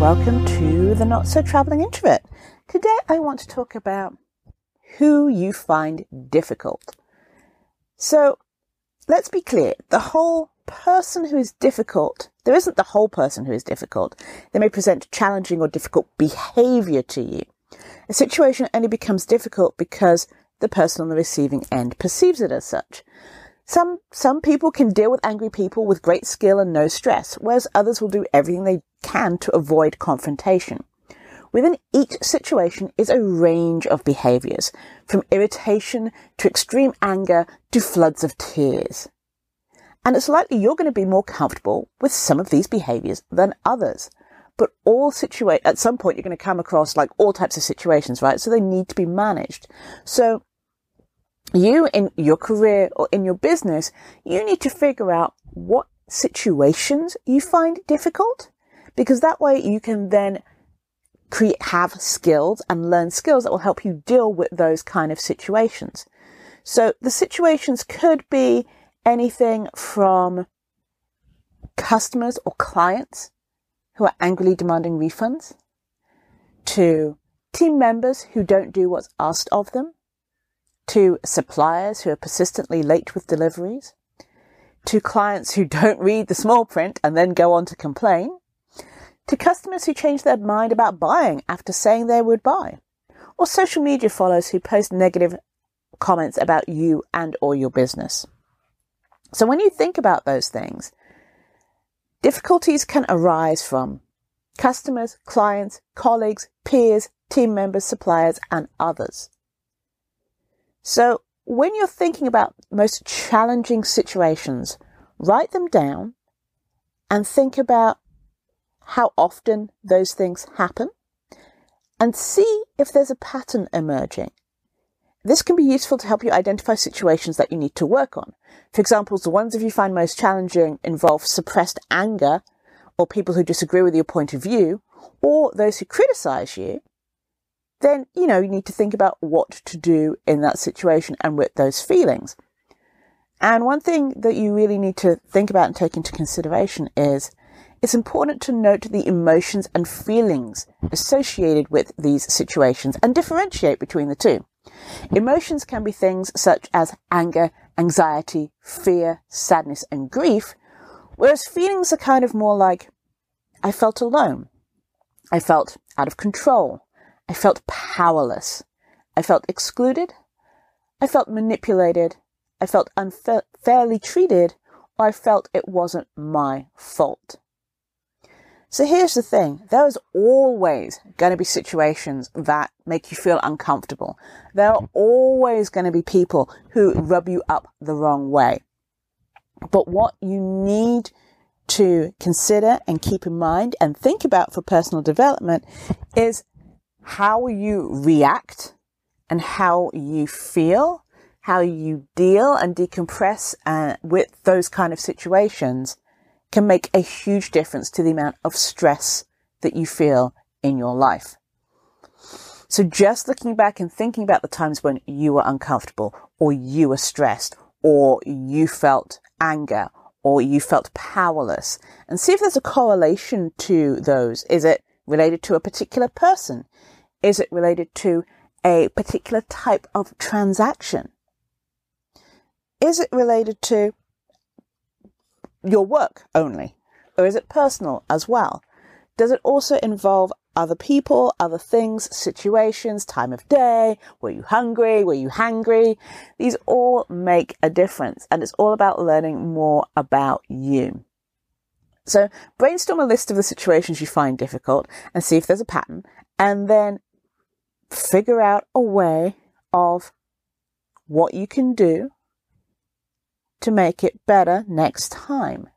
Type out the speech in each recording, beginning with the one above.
welcome to the Not So Traveling Introvert. Today I want to talk about who you find difficult. So let's be clear the whole person who is difficult, there isn't the whole person who is difficult. They may present challenging or difficult behavior to you. A situation only becomes difficult because the person on the receiving end perceives it as such. Some, some people can deal with angry people with great skill and no stress, whereas others will do everything they can to avoid confrontation. Within each situation is a range of behaviors, from irritation to extreme anger to floods of tears. And it's likely you're going to be more comfortable with some of these behaviors than others. But all situate, at some point you're going to come across like all types of situations, right? So they need to be managed. So you in your career or in your business, you need to figure out what situations you find difficult because that way you can then create, have skills and learn skills that will help you deal with those kind of situations. So the situations could be anything from customers or clients who are angrily demanding refunds to team members who don't do what's asked of them to suppliers who are persistently late with deliveries, to clients who don't read the small print and then go on to complain, to customers who change their mind about buying after saying they would buy, or social media followers who post negative comments about you and or your business. So when you think about those things, difficulties can arise from customers, clients, colleagues, peers, team members, suppliers, and others. So when you're thinking about most challenging situations, write them down and think about how often those things happen and see if there's a pattern emerging. This can be useful to help you identify situations that you need to work on. For example, the ones that you find most challenging involve suppressed anger or people who disagree with your point of view or those who criticize you then, you know, you need to think about what to do in that situation and with those feelings. And one thing that you really need to think about and take into consideration is it's important to note the emotions and feelings associated with these situations and differentiate between the two. Emotions can be things such as anger, anxiety, fear, sadness, and grief, whereas feelings are kind of more like, I felt alone. I felt out of control. I felt powerless. I felt excluded. I felt manipulated. I felt unfairly treated, or I felt it wasn't my fault. So here's the thing. There's always going to be situations that make you feel uncomfortable. There are always going to be people who rub you up the wrong way. But what you need to consider and keep in mind and think about for personal development is how you react and how you feel, how you deal and decompress uh, with those kind of situations can make a huge difference to the amount of stress that you feel in your life. So just looking back and thinking about the times when you were uncomfortable or you were stressed or you felt anger or you felt powerless and see if there's a correlation to those. Is it related to a particular person? Is it related to a particular type of transaction? Is it related to your work only? Or is it personal as well? Does it also involve other people, other things, situations, time of day? Were you hungry? Were you hangry? These all make a difference and it's all about learning more about you. So brainstorm a list of the situations you find difficult and see if there's a pattern and then figure out a way of what you can do to make it better next time.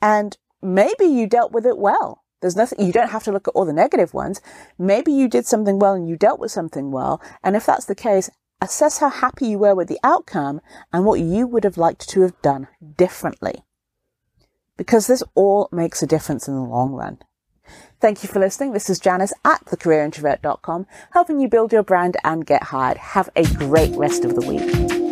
And maybe you dealt with it well. There's nothing, you don't have to look at all the negative ones. Maybe you did something well and you dealt with something well. And if that's the case, assess how happy you were with the outcome and what you would have liked to have done differently. Because this all makes a difference in the long run. Thank you for listening. This is Janice at thecareerintrovert.com, helping you build your brand and get hired. Have a great rest of the week.